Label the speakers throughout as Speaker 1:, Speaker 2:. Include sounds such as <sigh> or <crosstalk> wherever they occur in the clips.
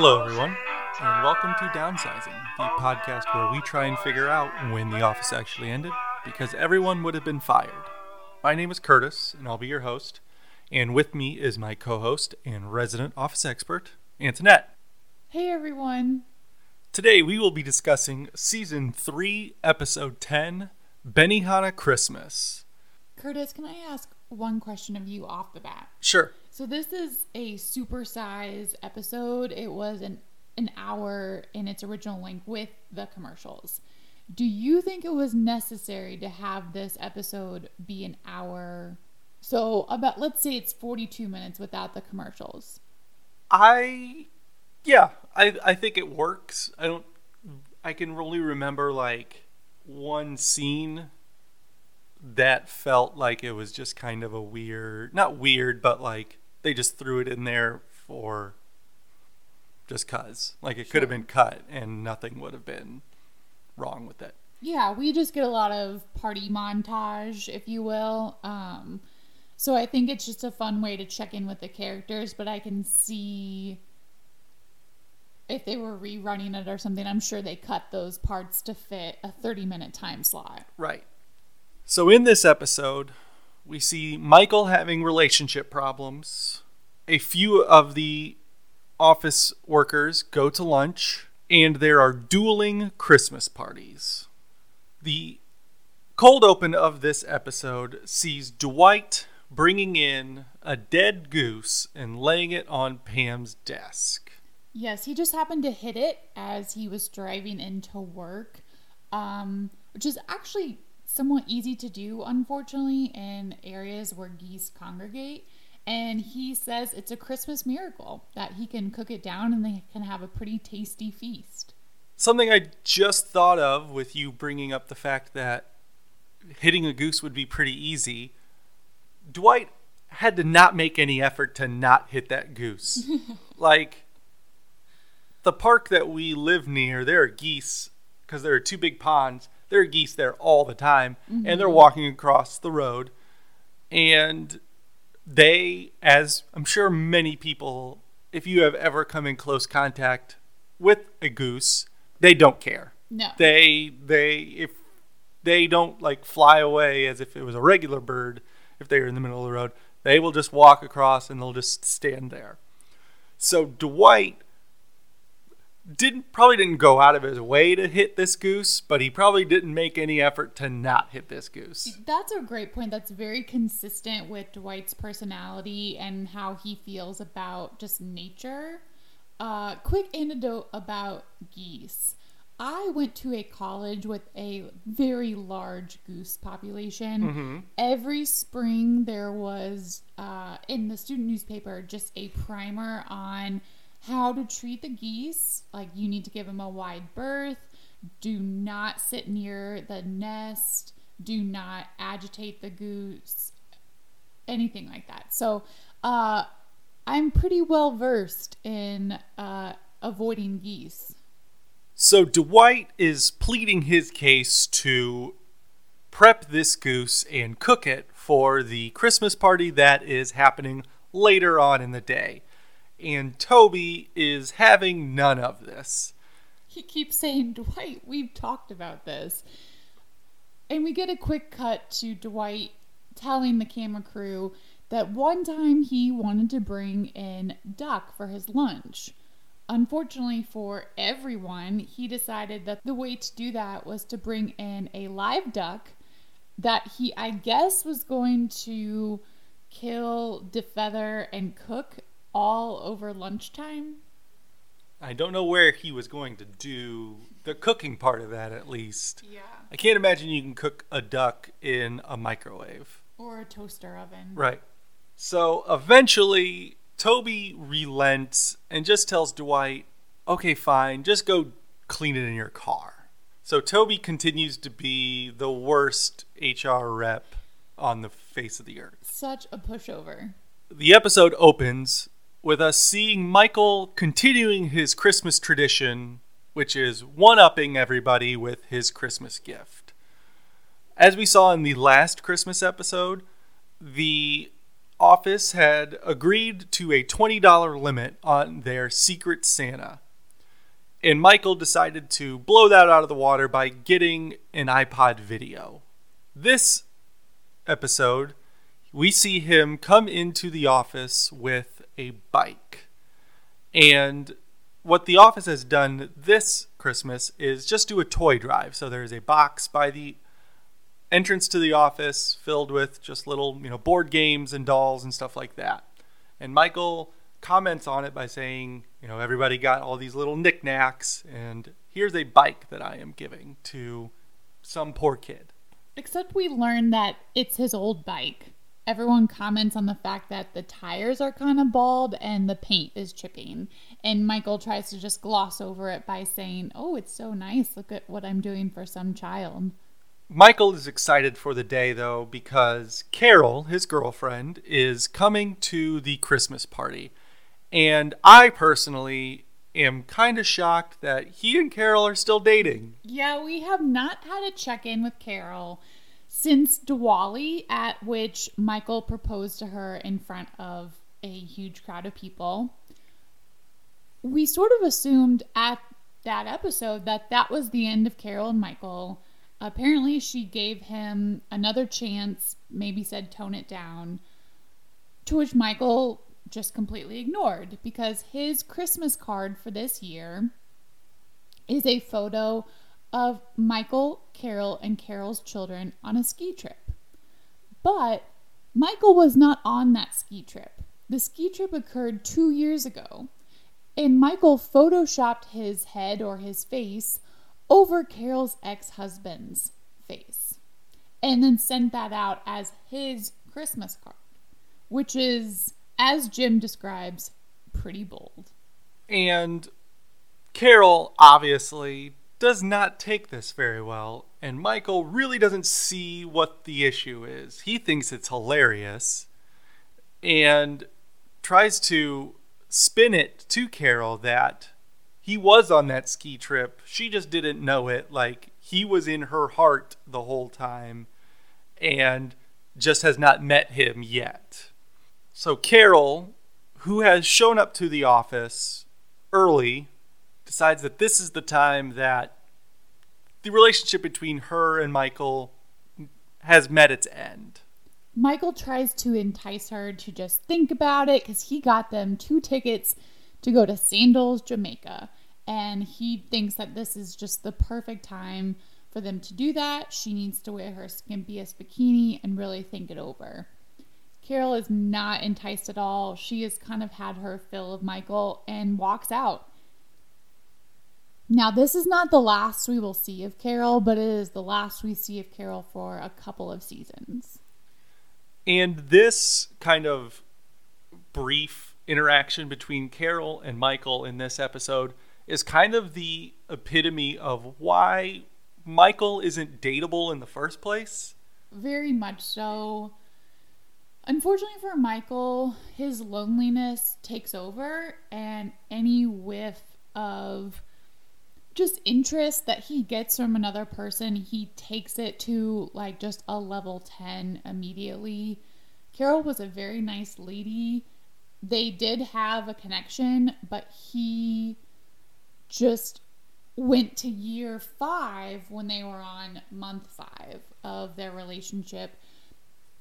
Speaker 1: Hello, everyone, and welcome to Downsizing, the podcast where we try and figure out when the office actually ended because everyone would have been fired. My name is Curtis, and I'll be your host, and with me is my co host and resident office expert, Antoinette.
Speaker 2: Hey everyone.
Speaker 1: Today we will be discussing Season 3, Episode 10 Benihana Christmas.
Speaker 2: Curtis, can I ask one question of you off the bat?
Speaker 1: Sure.
Speaker 2: So this is a supersize episode. It was an an hour in its original length with the commercials. Do you think it was necessary to have this episode be an hour? So about let's say it's 42 minutes without the commercials.
Speaker 1: I, yeah, I, I think it works. I don't, I can only remember like one scene that felt like it was just kind of a weird, not weird, but like they just threw it in there for just cuz. Like it could have been cut and nothing would have been wrong with it.
Speaker 2: Yeah, we just get a lot of party montage, if you will. Um, so I think it's just a fun way to check in with the characters, but I can see if they were rerunning it or something, I'm sure they cut those parts to fit a 30 minute time slot.
Speaker 1: Right. So in this episode, we see Michael having relationship problems. A few of the office workers go to lunch, and there are dueling Christmas parties. The cold open of this episode sees Dwight bringing in a dead goose and laying it on Pam's desk.
Speaker 2: Yes, he just happened to hit it as he was driving into work, um, which is actually somewhat easy to do, unfortunately, in areas where geese congregate. And he says it's a Christmas miracle that he can cook it down and they can have a pretty tasty feast.
Speaker 1: Something I just thought of with you bringing up the fact that hitting a goose would be pretty easy. Dwight had to not make any effort to not hit that goose. <laughs> like the park that we live near, there are geese because there are two big ponds. There are geese there all the time, and they're mm-hmm. walking across the road. And they, as I'm sure many people, if you have ever come in close contact with a goose, they don't care.
Speaker 2: No.
Speaker 1: They they if they don't like fly away as if it was a regular bird, if they were in the middle of the road, they will just walk across and they'll just stand there. So Dwight didn't probably didn't go out of his way to hit this goose, but he probably didn't make any effort to not hit this goose.
Speaker 2: That's a great point. That's very consistent with Dwight's personality and how he feels about just nature. Uh, quick anecdote about geese. I went to a college with a very large goose population. Every spring, there was uh, in the student newspaper just a primer on how to treat the geese. Like, you need to give them a wide berth, do not sit near the nest, do not agitate the goose, anything like that. So, uh, I'm pretty well versed in uh, avoiding geese.
Speaker 1: So Dwight is pleading his case to prep this goose and cook it for the Christmas party that is happening later on in the day. And Toby is having none of this.
Speaker 2: He keeps saying, Dwight, we've talked about this. And we get a quick cut to Dwight telling the camera crew that one time he wanted to bring in duck for his lunch. Unfortunately for everyone, he decided that the way to do that was to bring in a live duck that he, I guess, was going to kill, defeather, and cook all over lunchtime.
Speaker 1: I don't know where he was going to do the cooking part of that at least.
Speaker 2: Yeah.
Speaker 1: I can't imagine you can cook a duck in a microwave.
Speaker 2: Or a toaster oven.
Speaker 1: Right. So eventually, Toby relents and just tells Dwight, okay, fine, just go clean it in your car. So Toby continues to be the worst HR rep on the face of the earth.
Speaker 2: Such a pushover.
Speaker 1: The episode opens with us seeing Michael continuing his Christmas tradition, which is one upping everybody with his Christmas gift. As we saw in the last Christmas episode, the office had agreed to a $20 limit on their Secret Santa. And Michael decided to blow that out of the water by getting an iPod video. This episode, we see him come into the office with a bike. And what the office has done this Christmas is just do a toy drive. So there's a box by the entrance to the office filled with just little, you know, board games and dolls and stuff like that. And Michael comments on it by saying, you know, everybody got all these little knickknacks, and here's a bike that I am giving to some poor kid.
Speaker 2: Except we learn that it's his old bike. Everyone comments on the fact that the tires are kind of bald and the paint is chipping. And Michael tries to just gloss over it by saying, Oh, it's so nice. Look at what I'm doing for some child.
Speaker 1: Michael is excited for the day, though, because Carol, his girlfriend, is coming to the Christmas party. And I personally am kind of shocked that he and Carol are still dating.
Speaker 2: Yeah, we have not had a check in with Carol since Diwali, at which Michael proposed to her in front of a huge crowd of people. We sort of assumed at that episode that that was the end of Carol and Michael Apparently, she gave him another chance, maybe said tone it down, to which Michael just completely ignored because his Christmas card for this year is a photo of Michael, Carol, and Carol's children on a ski trip. But Michael was not on that ski trip. The ski trip occurred two years ago, and Michael photoshopped his head or his face over Carol's ex husband's face and then sent that out as his Christmas card, which is, as Jim describes, pretty bold.
Speaker 1: And Carol obviously does not take this very well, and Michael really doesn't see what the issue is. He thinks it's hilarious and tries to spin it to Carol that he was on that ski trip. She just didn't know it. Like he was in her heart the whole time and just has not met him yet. So Carol, who has shown up to the office early, decides that this is the time that the relationship between her and Michael has met its end.
Speaker 2: Michael tries to entice her to just think about it because he got them two tickets to go to Sandals, Jamaica and he thinks that this is just the perfect time for them to do that. She needs to wear her skimpiest bikini and really think it over. Carol is not enticed at all. She has kind of had her fill of Michael and walks out. Now, this is not the last we will see of Carol, but it is the last we see of Carol for a couple of seasons.
Speaker 1: And this kind of brief interaction between Carol and Michael in this episode is kind of the epitome of why Michael isn't dateable in the first place.
Speaker 2: Very much so. Unfortunately for Michael, his loneliness takes over, and any whiff of just interest that he gets from another person, he takes it to like just a level 10 immediately. Carol was a very nice lady. They did have a connection, but he just went to year five when they were on month five of their relationship.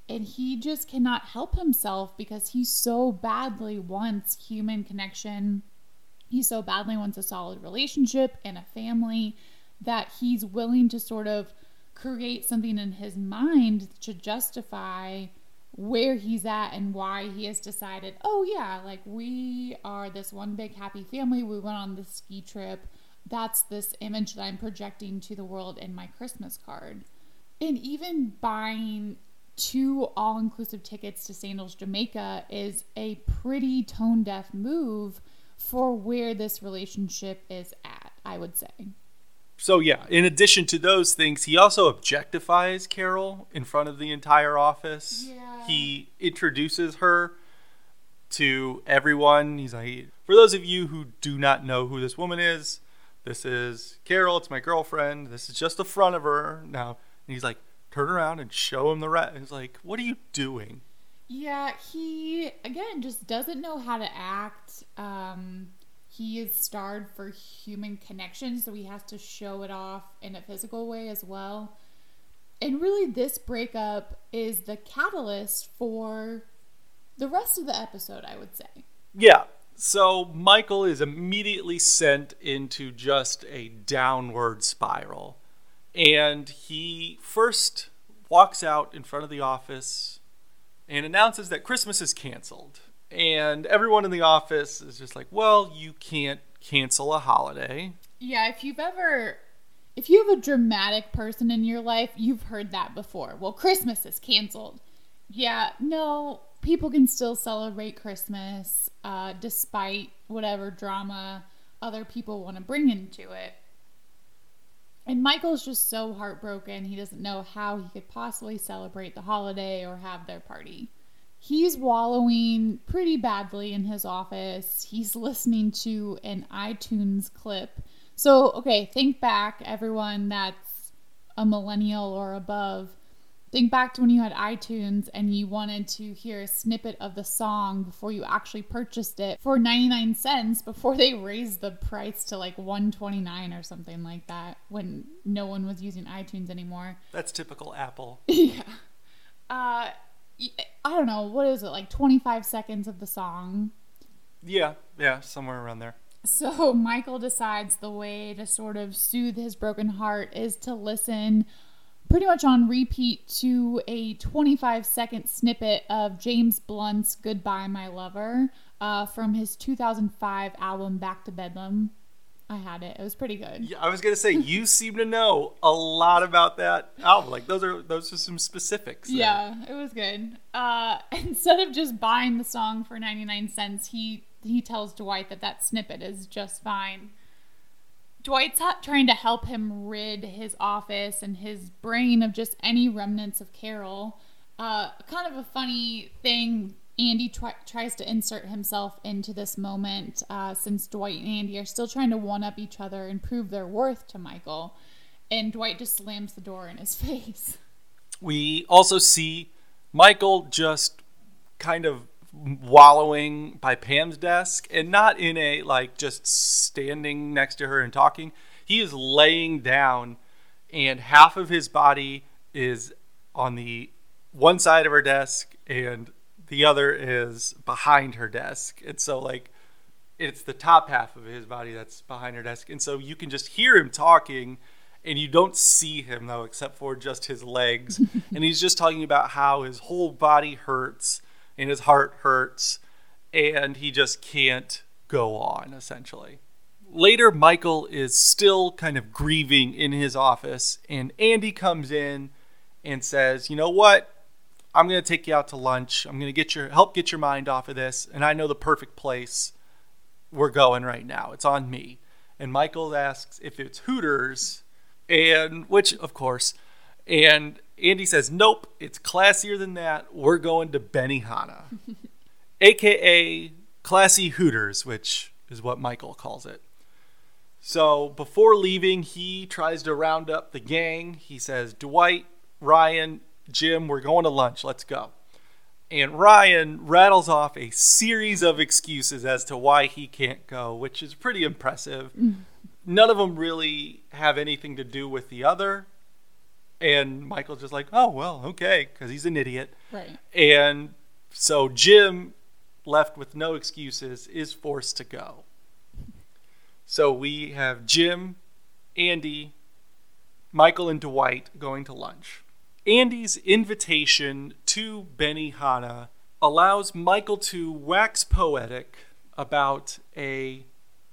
Speaker 2: And he just cannot help himself because he so badly wants human connection. He so badly wants a solid relationship and a family that he's willing to sort of create something in his mind to justify where he's at and why he has decided, oh, yeah, like we are this one big happy family. We went on this ski trip. That's this image that I'm projecting to the world in my Christmas card. And even buying two all inclusive tickets to Sandals Jamaica is a pretty tone deaf move for where this relationship is at, I would say
Speaker 1: so yeah, in addition to those things, he also objectifies Carol in front of the entire office. Yeah. He introduces her to everyone. He's like, for those of you who do not know who this woman is, this is Carol. It's my girlfriend. This is just the front of her. Now, and he's like, turn around and show him the rest. He's like, what are you doing?
Speaker 2: Yeah, he again just doesn't know how to act. Um, he is starved for human connection, so he has to show it off in a physical way as well. And really, this breakup is the catalyst for the rest of the episode, I would say.
Speaker 1: Yeah. So Michael is immediately sent into just a downward spiral. And he first walks out in front of the office and announces that Christmas is canceled. And everyone in the office is just like, well, you can't cancel a holiday.
Speaker 2: Yeah, if you've ever if you have a dramatic person in your life, you've heard that before. Well, Christmas is canceled. Yeah, no, people can still celebrate Christmas uh, despite whatever drama other people want to bring into it. And Michael's just so heartbroken. He doesn't know how he could possibly celebrate the holiday or have their party. He's wallowing pretty badly in his office. He's listening to an iTunes clip. So, okay, think back, everyone that's a millennial or above. Think back to when you had iTunes and you wanted to hear a snippet of the song before you actually purchased it for 99 cents before they raised the price to like 129 or something like that when no one was using iTunes anymore.
Speaker 1: That's typical Apple. <laughs>
Speaker 2: yeah. Uh I don't know, what is it? Like 25 seconds of the song.
Speaker 1: Yeah, yeah, somewhere around there.
Speaker 2: So Michael decides the way to sort of soothe his broken heart is to listen pretty much on repeat to a 25 second snippet of James Blunt's Goodbye, My Lover uh, from his 2005 album Back to Bedlam. I had it. It was pretty good.
Speaker 1: Yeah, I was gonna say you <laughs> seem to know a lot about that album. Like those are those are some specifics. there.
Speaker 2: Yeah, it was good. Uh, <laughs> instead of just buying the song for 99 cents, he he tells Dwight that that snippet is just fine. Dwight's trying to help him rid his office and his brain of just any remnants of Carol. Uh, kind of a funny thing. Andy tries to insert himself into this moment uh, since Dwight and Andy are still trying to one up each other and prove their worth to Michael. And Dwight just slams the door in his <laughs> face.
Speaker 1: We also see Michael just kind of wallowing by Pam's desk and not in a like just standing next to her and talking. He is laying down and half of his body is on the one side of her desk and the other is behind her desk. And so like it's the top half of his body that's behind her desk. And so you can just hear him talking and you don't see him though except for just his legs. <laughs> and he's just talking about how his whole body hurts and his heart hurts and he just can't go on essentially. Later Michael is still kind of grieving in his office and Andy comes in and says, "You know what? I'm going to take you out to lunch. I'm going to get your help get your mind off of this and I know the perfect place we're going right now. It's on me." And Michael asks if it's Hooters and which of course and Andy says, Nope, it's classier than that. We're going to Benihana, <laughs> aka Classy Hooters, which is what Michael calls it. So before leaving, he tries to round up the gang. He says, Dwight, Ryan, Jim, we're going to lunch. Let's go. And Ryan rattles off a series of excuses as to why he can't go, which is pretty impressive. Mm. None of them really have anything to do with the other and Michael's just like, oh, well, okay, because he's an idiot.
Speaker 2: Right.
Speaker 1: And so Jim, left with no excuses, is forced to go. So we have Jim, Andy, Michael, and Dwight going to lunch. Andy's invitation to Benihana allows Michael to wax poetic about a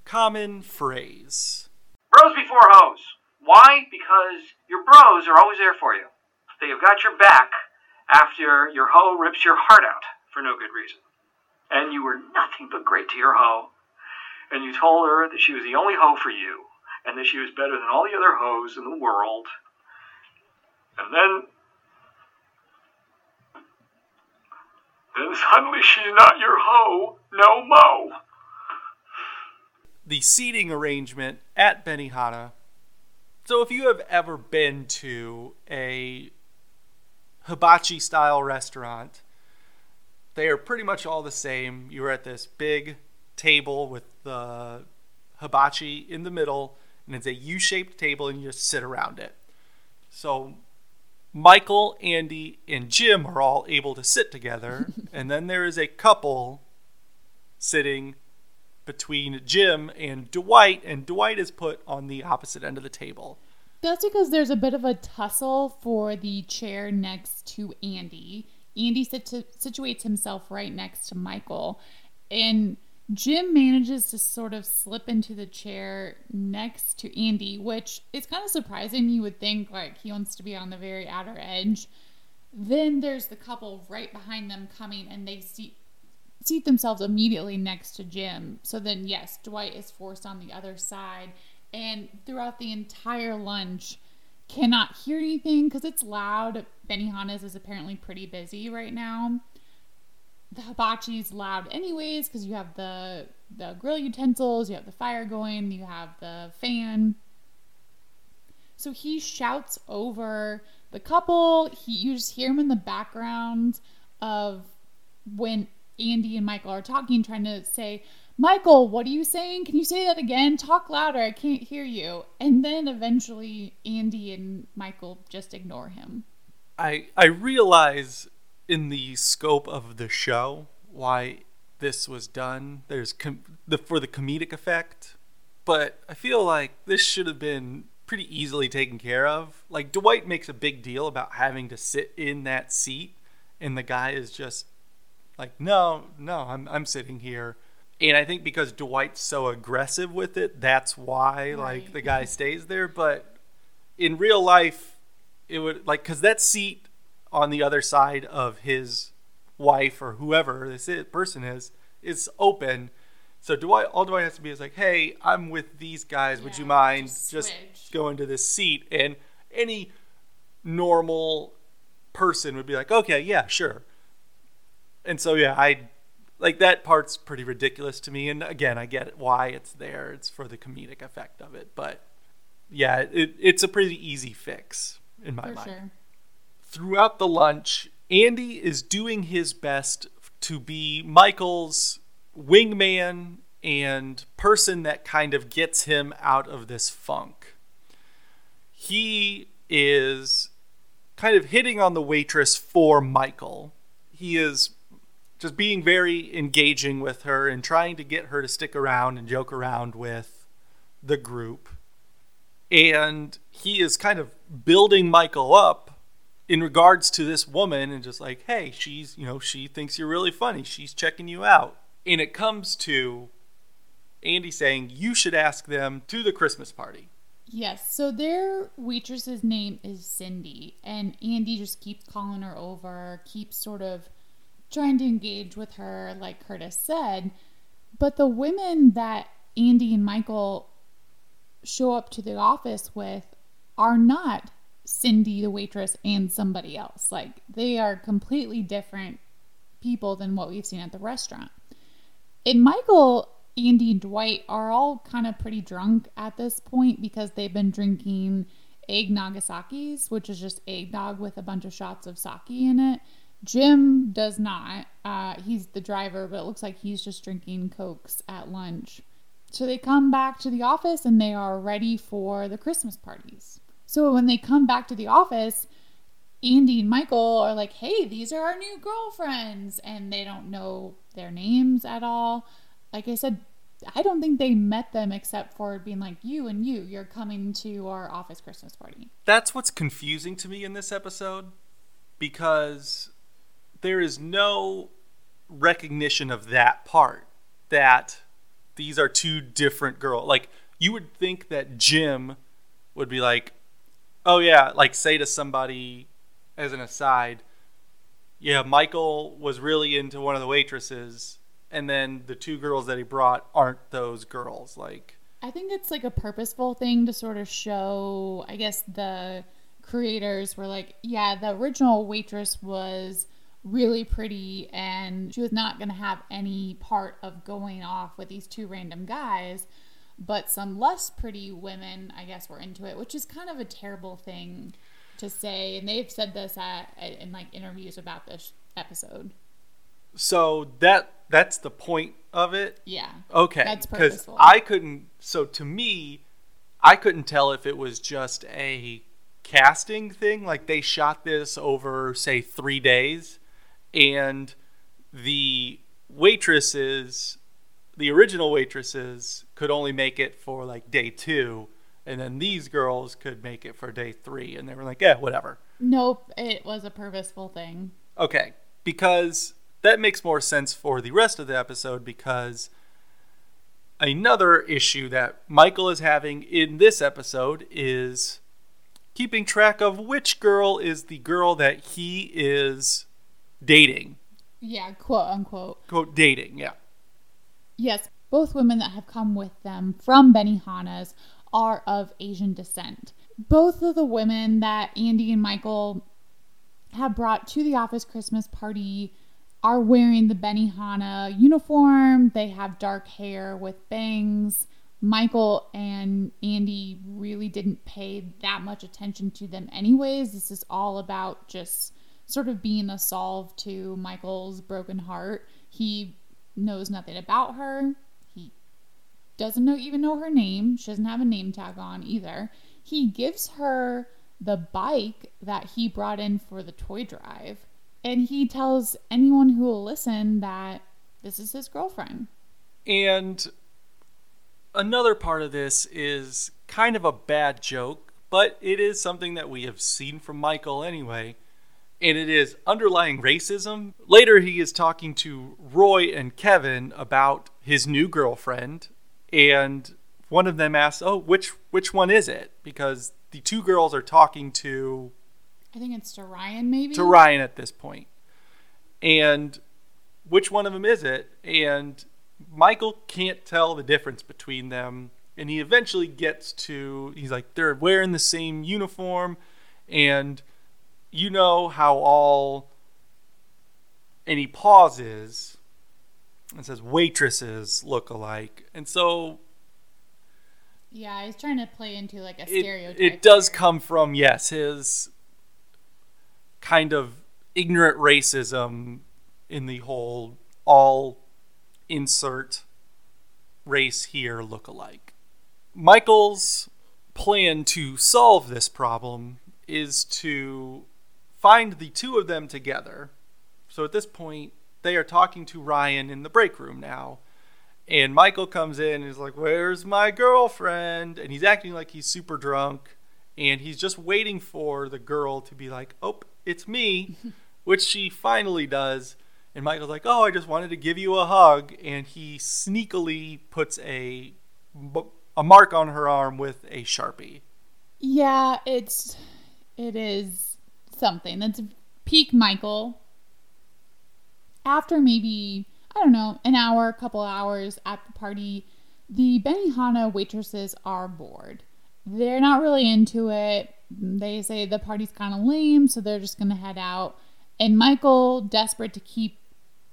Speaker 1: common phrase.
Speaker 3: Bros before hoes. Why? Because your bros are always there for you. They have got your back after your hoe rips your heart out for no good reason. And you were nothing but great to your hoe. And you told her that she was the only hoe for you, and that she was better than all the other hoes in the world. And then. Then suddenly she's not your hoe no mo.
Speaker 1: the seating arrangement at Benihana. So if you have ever been to a hibachi style restaurant, They are pretty much all the same. You're at this big table with the hibachi in the middle, and it's a U shaped table, and you just sit around it. So Michael, Andy, and Jim are all able to sit together, <laughs> and then there is a couple sitting between Jim and Dwight, and Dwight is put on the opposite end of the table.
Speaker 2: That's because there's a bit of a tussle for the chair next to Andy. Andy situ- situates himself right next to Michael, and Jim manages to sort of slip into the chair next to Andy, which is kind of surprising. You would think like he wants to be on the very outer edge. Then there's the couple right behind them coming, and they see seat themselves immediately next to Jim. So then, yes, Dwight is forced on the other side, and throughout the entire lunch, cannot hear anything because it's loud. Benihana's is apparently pretty busy right now. The hibachi's loud anyways because you have the the grill utensils, you have the fire going, you have the fan. So he shouts over the couple. He you just hear him in the background of when Andy and Michael are talking, trying to say, Michael, what are you saying? Can you say that again? Talk louder. I can't hear you. And then eventually Andy and Michael just ignore him.
Speaker 1: I I realize in the scope of the show why this was done. There's com- the for the comedic effect, but I feel like this should have been pretty easily taken care of. Like Dwight makes a big deal about having to sit in that seat, and the guy is just like, no, no, I'm I'm sitting here. And I think because Dwight's so aggressive with it, that's why
Speaker 2: Right.
Speaker 1: like the guy stays there. But in real life, it would like because that seat on the other side of his wife or whoever this is, person is is open. So Dwight, all Dwight has to be is like, "Hey, I'm with these guys. Would you mind
Speaker 2: just
Speaker 1: just, going to this seat?" And any normal person would be like, "Okay, yeah, sure." And so yeah, I like that part's pretty ridiculous to me. And again, I get why it's there. It's for the comedic effect of it. But yeah, it, it's a pretty easy fix in my
Speaker 2: For
Speaker 1: mind
Speaker 2: sure.
Speaker 1: throughout the lunch, Andy is doing his best to be Michael's wingman and person that kind of gets him out of this funk. He is kind of hitting on the waitress for Michael. He is just being very engaging with her and trying to get her to stick around and joke around with the group. And he is kind of building Michael up in regards to this woman and just like, hey, she's, you know, she thinks you're really funny. She's checking you out. And it comes to Andy saying, you should ask them to the Christmas party.
Speaker 2: Yes, so their waitress's name is Cindy, and Andy just keeps calling her over, keeps sort of trying to engage with her, like Curtis said. But the women that Andy and Michael show up to the office with are not Cindy, the waitress, and somebody else. Like, they are completely different people than what we've seen at the restaurant. And Michael, Andy, and Dwight are all kind of pretty drunk at this point because they've been drinking egg nagasakis, which is just eggnog with a bunch of shots of sake in it. Jim does not. Uh, he's the driver, but it looks like he's just drinking cokes at lunch. So they come back to the office and they are ready for the Christmas parties. So when they come back to the office, Andy and Michael are like, hey, these are our new girlfriends. And they don't know their names at all. Like I said, I don't think they met them except for being like, you and you, you're coming to our office Christmas party.
Speaker 1: That's what's confusing to me in this episode because there is no recognition of that part that these are two different girls. Like you would think that Jim would be like, "Oh yeah," like say to somebody as an aside, "Yeah, Michael was really into one of the waitresses." And then the two girls that he brought aren't those girls. Like,
Speaker 2: I think it's like a purposeful thing to sort of show, I guess the creators were like, yeah, the original waitress was really pretty and she was not going to have any part of going off with these two random guys. But some less pretty women, I guess, were into it, which is kind of a terrible thing to say. And they've said this at, in like interviews about this episode.
Speaker 1: So that that's the point of it.
Speaker 2: Yeah.
Speaker 1: Okay.
Speaker 2: That's
Speaker 1: Because. I couldn't. So to me, I couldn't tell if it was just a casting thing. Like they shot this over, say, three days, and the waitresses, the original waitresses, could only make it for like day two, and then these girls could make it for day three, and they were like, yeah, whatever.
Speaker 2: Nope, it was a purposeful thing.
Speaker 1: Okay, because that makes more sense for the rest of the episode because another issue that Michael is having in this episode is keeping track of which girl is the girl that he is dating.
Speaker 2: Yeah, quote unquote.
Speaker 1: Quote dating, yeah.
Speaker 2: Yes, both women that have come with them from Benihana's are of Asian descent. Both of the women that Andy and Michael have brought to the office Christmas party are wearing the Benihana uniform. They have dark hair with bangs. Michael and Andy really didn't pay that much attention to them, anyways. This is all about just sort of being a solve to Michael's broken heart. He knows nothing about her. He doesn't know even know her name. She doesn't have a name tag on either. He gives her the bike that he brought in for the toy drive. And he tells anyone who will listen that this is his girlfriend.
Speaker 1: And another part of this is kind of a bad joke, but it is something that we have seen from Michael anyway. And it is underlying racism. Later, he is talking to Roy and Kevin about his new girlfriend, and one of them asks, "Oh, which which one is it?" Because the two girls are talking to
Speaker 2: I think it's to Ryan, maybe?
Speaker 1: to Ryan at this point. And which one of them is it? And Michael can't tell the difference between them. And he eventually gets to, he's like, they're wearing the same uniform. And you know how all, and he pauses and says, waitresses look alike. And so
Speaker 2: Yeah, he's trying to play into like a
Speaker 1: it,
Speaker 2: stereotype.
Speaker 1: it does
Speaker 2: there.
Speaker 1: come from yes his kind of ignorant racism in the whole all insert race here look alike michael's plan to solve this problem is to find the two of them together so at this point they are talking to ryan in the break room now and Michael comes in and is like, Where's my girlfriend? And he's acting like he's super drunk. And he's just waiting for the girl to be like, Oh, it's me, <laughs> which she finally does. And Michael's like, Oh, I just wanted to give you a hug. And he sneakily puts a, a mark on her arm with a sharpie.
Speaker 2: Yeah, it's it is something. That's peak Michael. After maybe I don't know an hour, a couple hours at the party, the Benihana waitresses are bored. They're not really into it. They say the party's kind of lame, so they're just gonna head out. And Michael, desperate to keep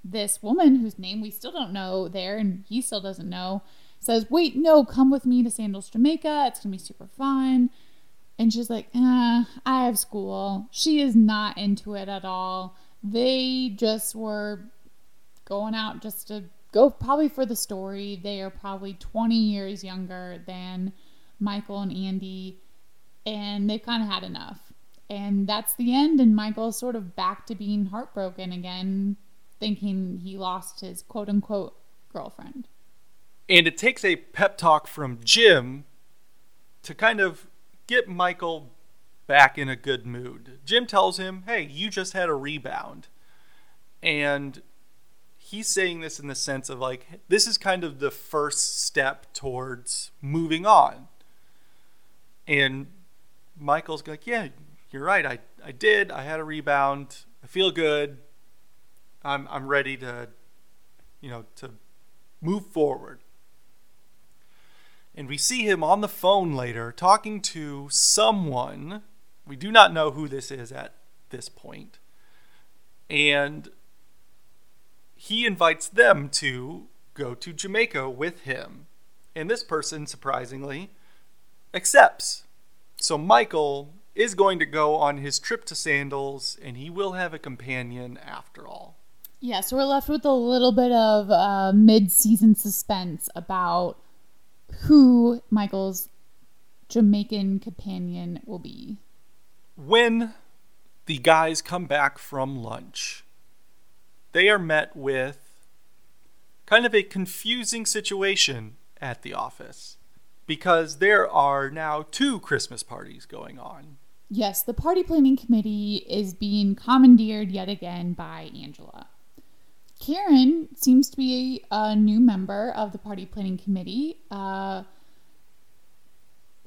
Speaker 2: this woman whose name we still don't know there, and he still doesn't know, says, "Wait, no, come with me to Sandals, Jamaica. It's gonna be super fun." And she's like, eh, I have school. She is not into it at all. They just were going out just to go, probably for the story. They are probably 20 years younger than Michael and Andy, and they've kind of had enough. And that's the end. And Michael's sort of back to being heartbroken again, thinking he lost his quote unquote girlfriend.
Speaker 1: And it takes a pep talk from Jim to kind of get Michael back in a good mood. Jim tells him, Hey, you just had a rebound. And he's saying this in the sense of like, this is kind of the first step towards moving on. And Michael's like, Yeah, you're right. I, I did. I had a rebound. I feel good. I'm, I'm ready to, you know, to move forward. And we see him on the phone later talking to someone. We do not know who this is at this point. And he invites them to go to Jamaica with him. And this person, surprisingly, accepts. So Michael is going to go on his trip to Sandals, and he will have a companion after all.
Speaker 2: Yeah, so we're left with a little bit of uh, mid-season suspense about who Michael's Jamaican companion will be.
Speaker 1: When the guys come back from lunch, they are met with kind of a confusing situation at the office because there are now two Christmas parties going on.
Speaker 2: Yes, the party planning committee is being commandeered yet again by Angela. Karen seems to be a new member of the party planning committee. Uh,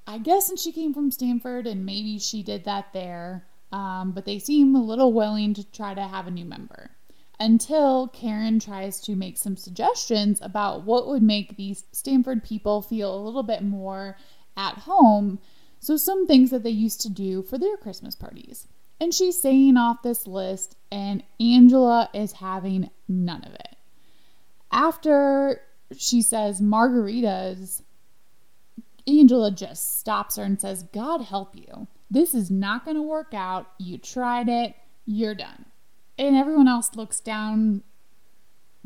Speaker 2: I guess since she came from Stamford and maybe she did that there, um, but they seem a little willing to try to have a new member until Karen tries to make some suggestions about what would make these Stamford people feel a little bit more at home. So, some things that they used to do for their Christmas parties. And she's saying off this list, and Angela is having none of it. After she says margaritas, Angela just stops her and says, God help you. This is not going to work out. You tried it. You're done. And everyone else looks down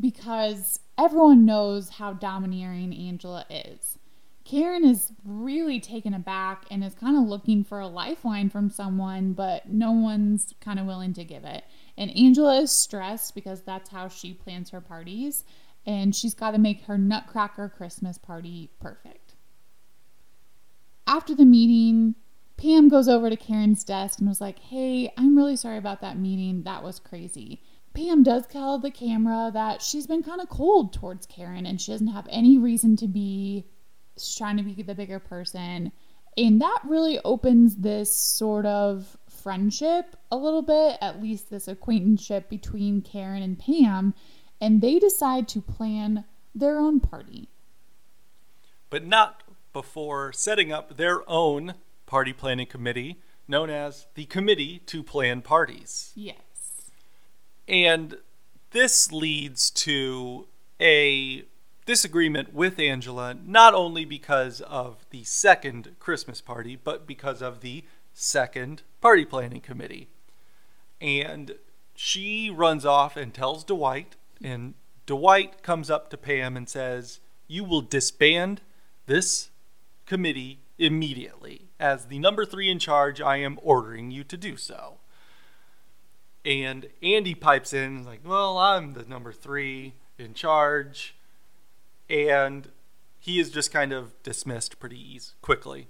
Speaker 2: because everyone knows how domineering Angela is. Karen is really taken aback and is kind of looking for a lifeline from someone, but no one's kind of willing to give it. And Angela is stressed because that's how she plans her parties, and she's got to make her Nutcracker Christmas party perfect. After the meeting, Pam goes over to Karen's desk and was like, Hey, I'm really sorry about that meeting. That was crazy. Pam does tell the camera that she's been kind of cold towards Karen and she doesn't have any reason to be Trying to be the bigger person. And that really opens this sort of friendship a little bit, at least this acquaintanceship between Karen and Pam. And they decide to plan their own party.
Speaker 1: But not before setting up their own party planning committee known as the Committee to Plan Parties.
Speaker 2: Yes.
Speaker 1: And this leads to a disagreement with Angela, not only because of the second Christmas party, but because of the second party planning committee. And she runs off and tells Dwight, and Dwight comes up to Pam and says, You will disband this committee immediately. As the number three in charge, I am ordering you to do so. And Andy pipes in, like, Well, I'm the number three in charge and he is just kind of dismissed pretty easy, quickly.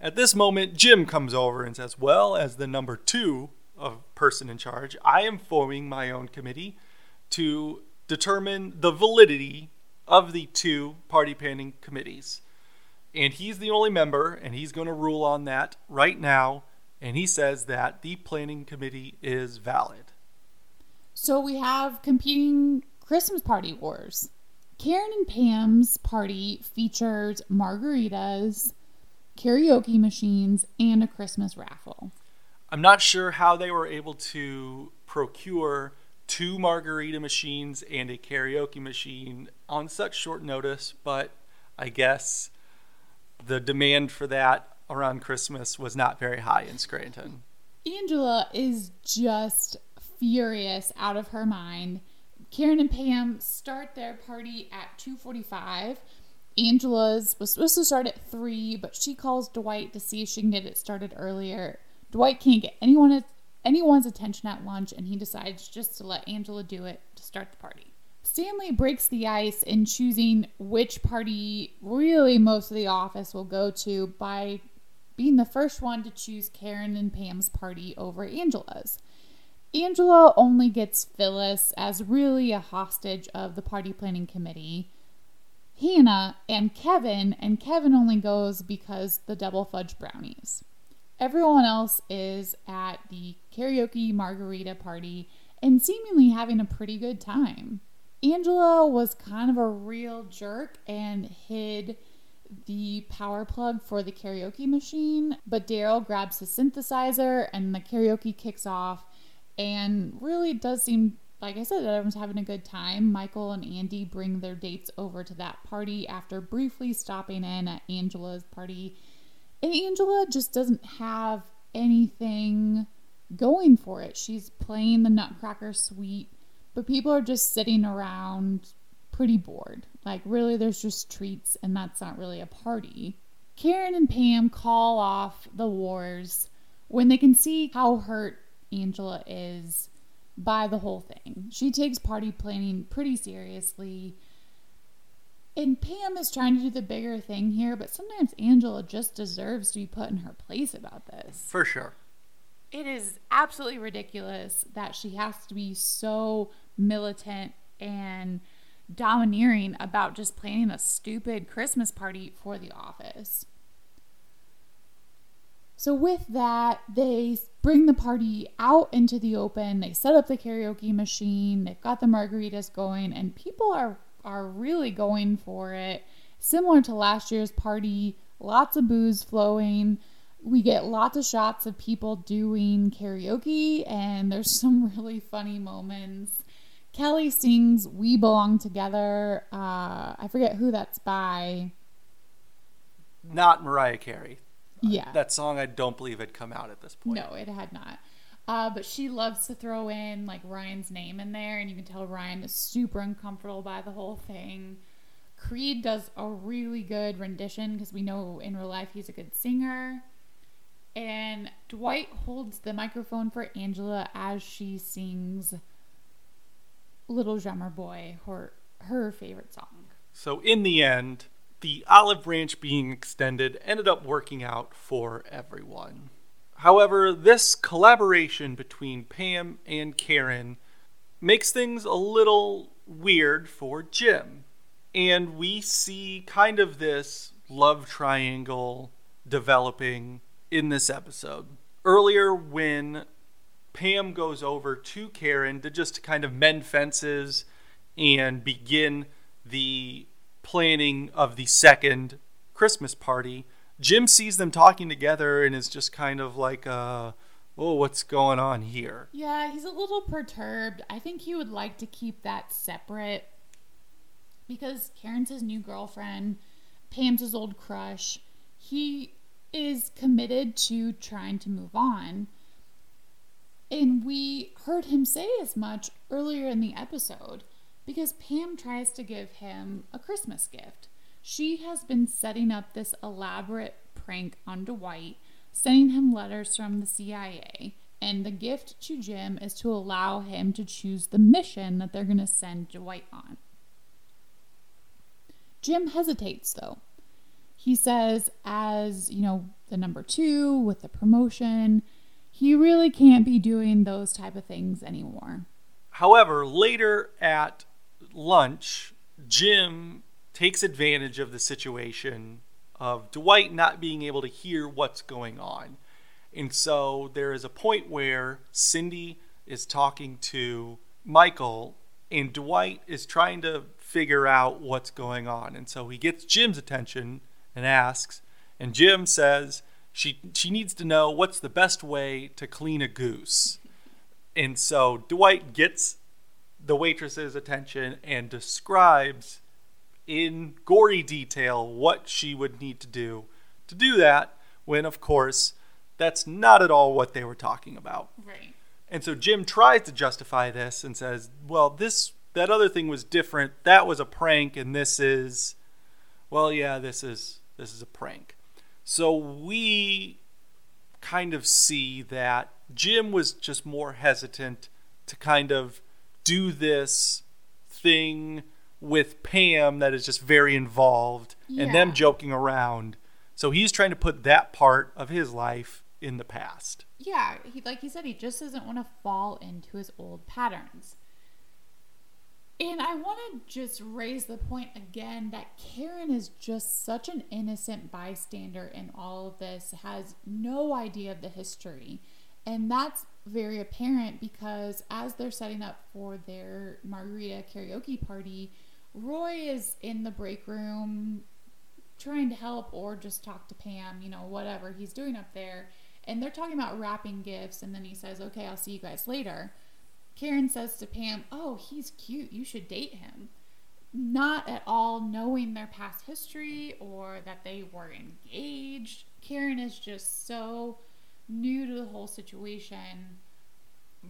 Speaker 1: At this moment, Jim comes over and says, Well, as the number two of person in charge, I am forming my own committee to determine the validity of the two party planning committees. And he's the only member, and he's going to rule on that right now. And he says that the planning committee is valid.
Speaker 2: So we have competing Christmas party wars. Karen and Pam's party features margaritas, karaoke machines, and a Christmas raffle.
Speaker 1: I'm not sure how they were able to procure two margarita machines and a karaoke machine on such short notice, but I guess the demand for that around Christmas was not very high in Scranton.
Speaker 2: Angela is just furious out of her mind Karen and Pam start their party at 2:45. Angela's was supposed to start at 3, but she calls Dwight to see if she can get it started earlier. Dwight can't get anyone anyone's attention at lunch and he decides just to let Angela do it to start the party. Stanley breaks the ice in choosing which party really most of the office will go to by being the first one to choose Karen and Pam's party over Angela's. Angela only gets Phyllis as really a hostage of the party planning committee. Hannah and Kevin, and Kevin only goes because the double fudge brownies. Everyone else is at the karaoke margarita party and seemingly having a pretty good time. Angela was kind of a real jerk and hid the power plug for the karaoke machine, but Darryl grabs his synthesizer and the karaoke kicks off and really does seem like I said, everyone's having a good time. Michael and Andy bring their dates over to that party after briefly stopping in at Angela's party. And Angela just doesn't have anything going for it. She's playing the Nutcracker Suite, but people are just sitting around pretty bored. Like, really, there's just treats, and that's not really a party. Karen and Pam call off the wars when they can see how hurt Angela is by the whole thing. She takes party planning pretty seriously. And Pam is trying to do the bigger thing here, but sometimes Angela just deserves to be put in her place about this.
Speaker 1: For sure.
Speaker 2: It is absolutely ridiculous that she has to be so militant and domineering about just planning a stupid Christmas party for the office. So, with that, they bring the party out into the open. They set up the karaoke machine. They've got the margaritas going, and people are, are really going for it. Similar to last year's party, lots of booze flowing. We get lots of shots of people doing karaoke, and there's <laughs> some really funny moments. Kelly sings We Belong Together. Uh, I forget who that's by.
Speaker 1: Not Mariah Carey.
Speaker 2: Yeah.
Speaker 1: That song I don't believe had come out at this point.
Speaker 2: No, it had not. Uh, but she loves to throw in like Ryan's name in there, and you can tell Ryan is super uncomfortable by the whole thing. Creed does a really good rendition because we know in real life he's a good singer. And Dwight holds the microphone for Angela as she sings Little Drummer Boy, her, her favorite song.
Speaker 1: So, in the end, the olive branch being extended ended up working out for everyone. However, this collaboration between Pam and Karen makes things a little weird for Jim. And we see kind of this love triangle developing in this episode. Earlier, when Pam goes over to Karen to just kind of mend fences and begin the planning of the second Christmas party, Jim sees them talking together and is just kind of like, uh, oh, what's going on here?
Speaker 2: Yeah, he's a little perturbed. I think he would like to keep that separate because Karen's his new girlfriend, Pam's his old crush. He is committed to trying to move on. And we heard him say as much earlier in the episode because Pam tries to give him a Christmas gift. She has been setting up this elaborate prank on Dwight, sending him letters from the CIA. And the gift to Jim is to allow him to choose the mission that they're going to send Dwight on. Jim hesitates though. He says, as you know, the number two with the promotion, he really can't be doing those type of things anymore.
Speaker 1: However, later at lunch, Jim takes advantage of the situation of Dwight not being able to hear what's going on. And so there is a point where Cindy is talking to Michael, and Dwight is trying to figure out what's going on. And so he gets Jim's attention and asks, and Jim says she she needs to know what's the best way to clean a goose. And so Dwight gets the waitress's attention and describes in gory detail what she would need to do to do that when of course that's not at all what they were talking about.
Speaker 2: Right.
Speaker 1: And so Jim tries to justify this and says, "Well, this that other thing was different. That was a prank and this is well, yeah, this is this is a prank." So we kind of see that Jim was just more hesitant to kind of do this thing with Pam that is just very involved and them joking around. So he's trying to put that part of his life in the past.
Speaker 2: Yeah, he like he said, he just doesn't want to fall into his old patterns. And I want to just raise the point again that Karen is just such an innocent bystander in all of this, has no idea of the history. And that's very apparent because as they're setting up for their margarita karaoke party, Roy is in the break room trying to help or just talk to Pam, you know, whatever he's doing up there. And they're talking about wrapping gifts, and then he says, Okay, I'll see you guys later. Karen says to Pam, Oh, he's cute. You should date him. Not at all knowing their past history or that they were engaged. Karen is just so new to the whole situation,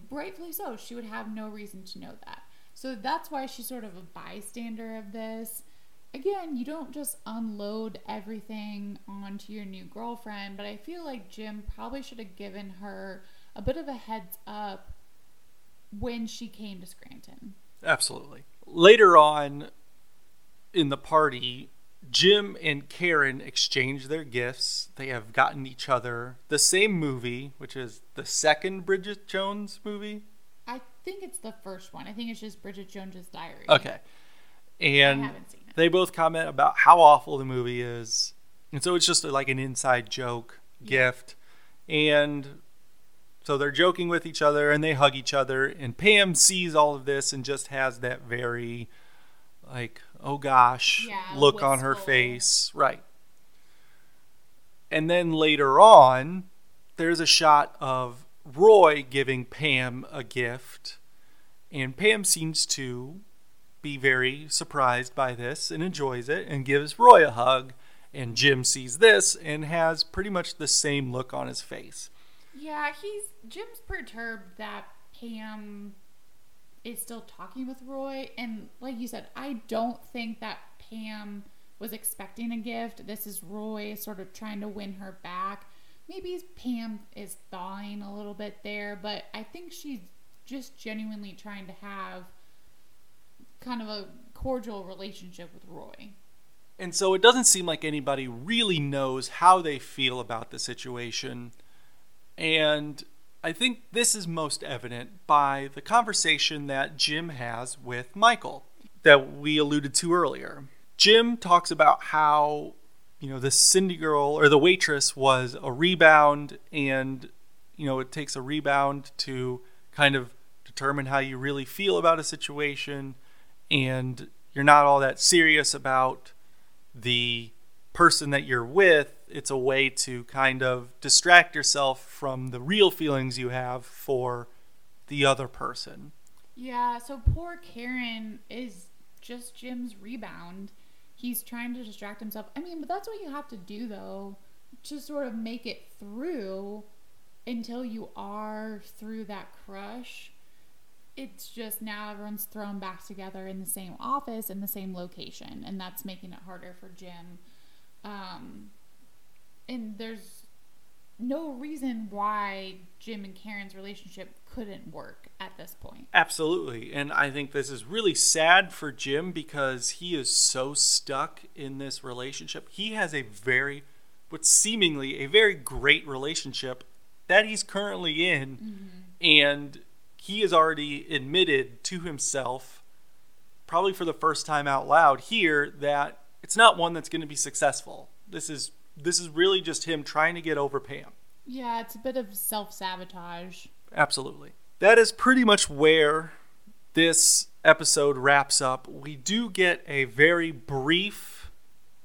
Speaker 2: rightfully so, she would have no reason to know that. So that's why she's sort of a bystander of this. Again, you don't just unload everything onto your new girlfriend, but I feel like Jim probably should have given her a bit of a heads up when she came to Scranton.
Speaker 1: Absolutely. Later on in the party, Jim and Karen exchange their gifts. They have gotten each other the same movie, which is the second Bridget Jones movie.
Speaker 2: I think it's the first one. I think it's just Bridget Jones's Diary.
Speaker 1: Okay. And
Speaker 2: I haven't seen it.
Speaker 1: they both comment about how awful the movie is. And so it's just like an inside joke gift. And so they're joking with each other and they hug each other. And Pam sees all of this and just has that very, like, oh gosh,
Speaker 2: Yeah,
Speaker 1: look on her face. Right. And then later on, there's a shot of Roy giving Pam a gift. And Pam seems to be very surprised by this and enjoys it and gives Roy a hug. And Jim sees this and has pretty much the same look on his face.
Speaker 2: Yeah, he's Jim's perturbed that Pam is still talking with Roy, and like you said, I don't think that Pam was expecting a gift. This is Roy sort of trying to win her back. Maybe Pam is thawing a little bit there, but I think she's just genuinely trying to have kind of a cordial relationship with Roy.
Speaker 1: And so it doesn't seem like anybody really knows how they feel about the situation. And I think this is most evident by the conversation that Jim has with Michael that we alluded to earlier. Jim talks about how, you know, the Cindy girl or the waitress was a rebound and, you know, it takes a rebound to kind of determine how you really feel about a situation and you're not all that serious about the person that you're with, it's a way to kind of distract yourself from the real feelings you have for the other person.
Speaker 2: Yeah, so poor Karen is just Jim's rebound. He's trying to distract himself. I mean, but that's what you have to do though, to sort of make it through until you are through that crush. It's just now everyone's thrown back together in the same office in the same location, and that's making it harder for Jim. Um, and there's no reason why Jim and Karen's relationship couldn't work at this point.
Speaker 1: Absolutely. And I think this is really sad for Jim because he is so stuck in this relationship. He has a very, what's seemingly a very great relationship that he's currently in. Mm-hmm. And he has already admitted to himself, probably for the first time out loud here, that it's not one that's going to be successful. This is this is really just him trying to get over Pam.
Speaker 2: Yeah, it's a bit of self sabotage.
Speaker 1: Absolutely. That is pretty much where this episode wraps up. We do get a very brief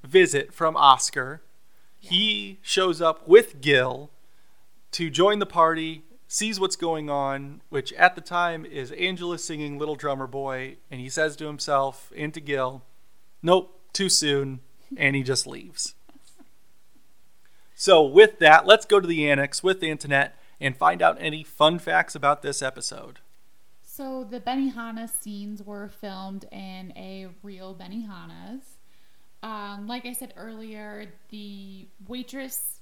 Speaker 1: visit from Oscar. He shows up with Gil to join the party, sees what's going on, which at the time is Angela singing Little Drummer Boy, and he says to himself and to Gil, Nope, too soon, and he just leaves. So, with that, let's go to the annex with Antoinette and find out any fun facts about this episode.
Speaker 2: So the Benihana scenes were filmed in a real Benihana's. Um, like I said earlier, the waitress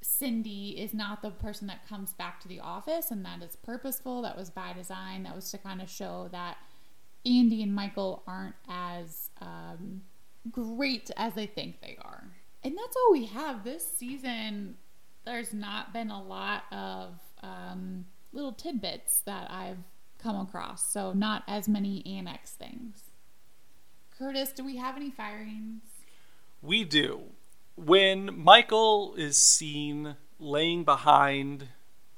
Speaker 2: Cindy is not the person that comes back to the office, and that is purposeful. That was by design. That was to kind of show that Andy and Michael aren't as um, great as they think they are. And that's all we have this season. There's not been a lot of um, little tidbits that I've come across, so not as many annex things. Curtis, do we have any firings?
Speaker 1: We do. When Michael is seen laying behind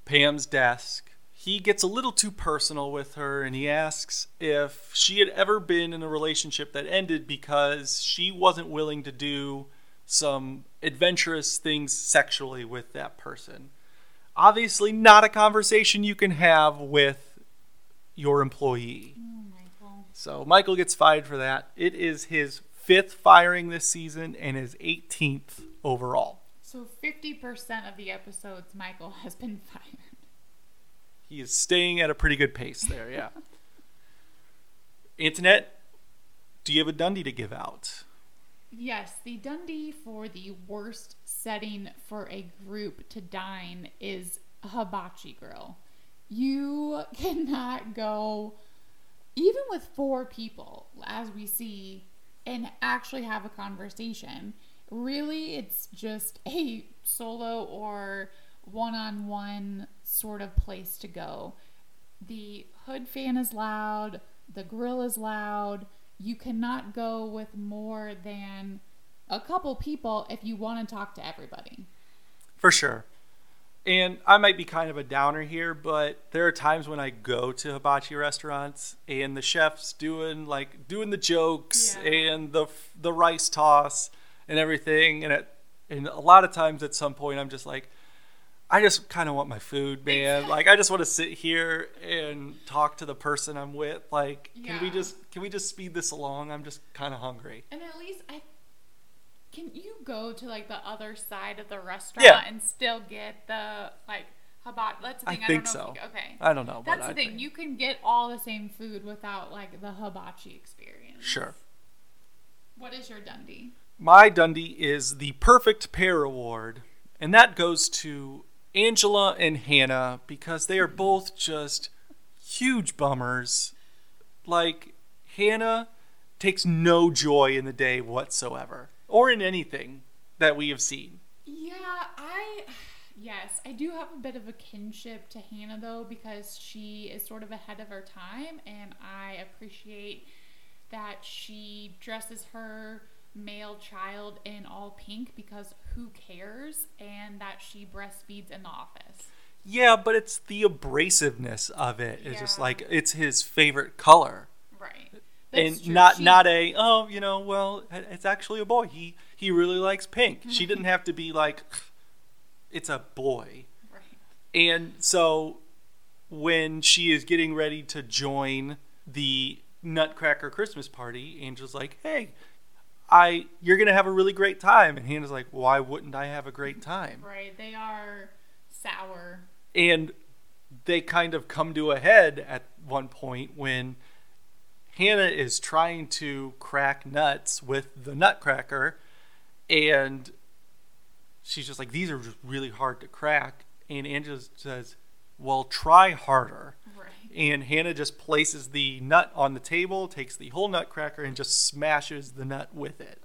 Speaker 1: Pam's desk, he gets a little too personal with her and he asks if she had ever been in a relationship that ended because she wasn't willing to do some adventurous things sexually with that person. Obviously, not a conversation you can have with your employee.
Speaker 2: Oh, Michael.
Speaker 1: So Michael gets fired for that. It is his fifth firing this season and his 18th overall.
Speaker 2: So 50% of the episodes, Michael has been <laughs> fired.
Speaker 1: He is staying at a pretty good pace there, yeah. <laughs> Antoinette, do you have a Dundie to give out?
Speaker 2: Yes, the Dundie for the worst setting for a group to dine is hibachi grill. You <laughs> cannot go, even with four people, as we see, and actually have a conversation. Really, it's just a solo or one on one sort of place to go. The hood fan is loud, the grill is loud. You cannot go with more than a couple people if you want to talk to everybody.
Speaker 1: For sure. And I might be kind of a downer here, but there are times when I go to hibachi restaurants and the chef's doing like doing the jokes
Speaker 2: Yeah.
Speaker 1: and the the rice toss and everything, and it and a lot of times at some point I'm just like, I just kind of want my food, man. Like I just want to sit here and talk to the person I'm with. Like, can we just can we just speed this along? I'm just kind of hungry.
Speaker 2: And at least I can you go to like the other side of the restaurant
Speaker 1: Yeah.
Speaker 2: and still get the like hibachi. That's the thing. I,
Speaker 1: think
Speaker 2: don't know.
Speaker 1: so.
Speaker 2: Okay.
Speaker 1: I don't know,
Speaker 2: That's
Speaker 1: I
Speaker 2: the thing.
Speaker 1: think-
Speaker 2: You can get all the same food without like the hibachi experience.
Speaker 1: Sure.
Speaker 2: What is your Dundie?
Speaker 1: My Dundie is the perfect pair award, and that goes to Angela and Hannah because they are both just huge bummers. Like, Hannah takes no joy in the day whatsoever, or in anything that we have seen.
Speaker 2: Yeah, I yes, I do have a bit of a kinship to Hannah though because she is sort of ahead of her time and I appreciate that she dresses her male child in all pink because who cares and that she breastfeeds in the office.
Speaker 1: Yeah, but it's the abrasiveness of it. It's just like it's his favorite color.
Speaker 2: Right.
Speaker 1: and
Speaker 2: true.
Speaker 1: not
Speaker 2: She-
Speaker 1: not a oh you know well it's actually a boy he he really likes pink <laughs> she didn't have to be like it's a boy
Speaker 2: Right.
Speaker 1: and so when she is getting ready to join the nutcracker christmas party Angel's like hey i you're gonna have a really great time and hannah's like why wouldn't i have a great time
Speaker 2: Right. They are sour.
Speaker 1: and they kind of come to a head at one point when Hannah is trying to crack nuts with the nutcracker and she's just like these are just really hard to crack and Angela says well try harder. And Hannah just places the nut on the table takes the whole nutcracker and just smashes the nut with it.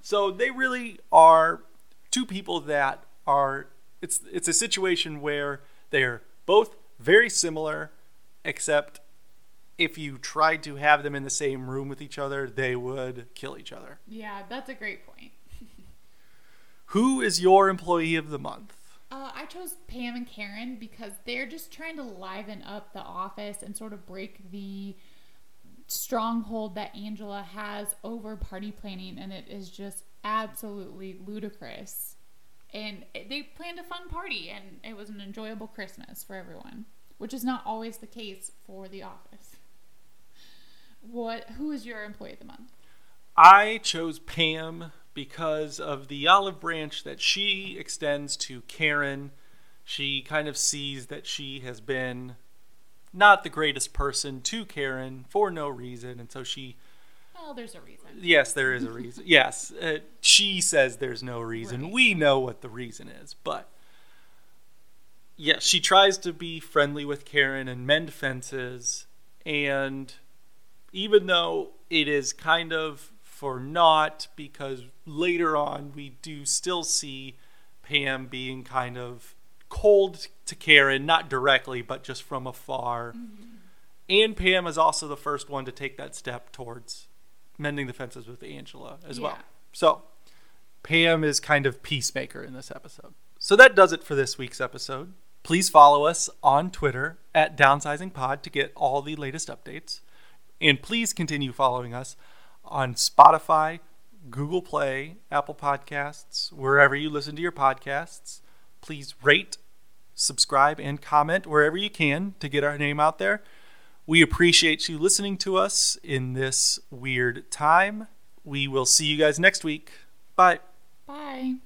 Speaker 1: So they really are two people that are it's it's a situation where they're both very similar except if you tried to have them in the same room with each other they would kill each other.
Speaker 2: Yeah, that's a great point. <laughs>
Speaker 1: who is your employee of the month
Speaker 2: Uh, I chose Pam and Karen because they're just trying to liven up the office and sort of break the stronghold that Angela has over party planning, and it is just absolutely ludicrous. And they planned a fun party, and it was an enjoyable Christmas for everyone, which is not always the case for the office. What? Who is your employee of the month?
Speaker 1: I chose Pam because of the olive branch that she extends to Karen. She kind of sees that she has been not the greatest person to Karen for no reason, and so she,
Speaker 2: Well, there's a reason.
Speaker 1: yes, there is a reason. <laughs> yes, uh, she says there's no reason.
Speaker 2: Right.
Speaker 1: We know what the reason is, but yes, she tries to be friendly with Karen and mend fences, and even though it is kind of for naught because later on we do still see Pam being kind of cold to Karen, not directly, but just from afar. Mm-hmm. And Pam is also the first one to take that step towards mending the fences with Angela as well. So Pam is kind of peacemaker in this episode. So that does it for this week's episode. Please follow us on Twitter at DownsizingPod to get all the latest updates. And please continue following us on Spotify, Google Play, Apple Podcasts, wherever you listen to your podcasts. Please rate, subscribe, and comment wherever you can to get our name out there. We appreciate you listening to us in this weird time. We will see you guys next week. Bye.
Speaker 2: Bye.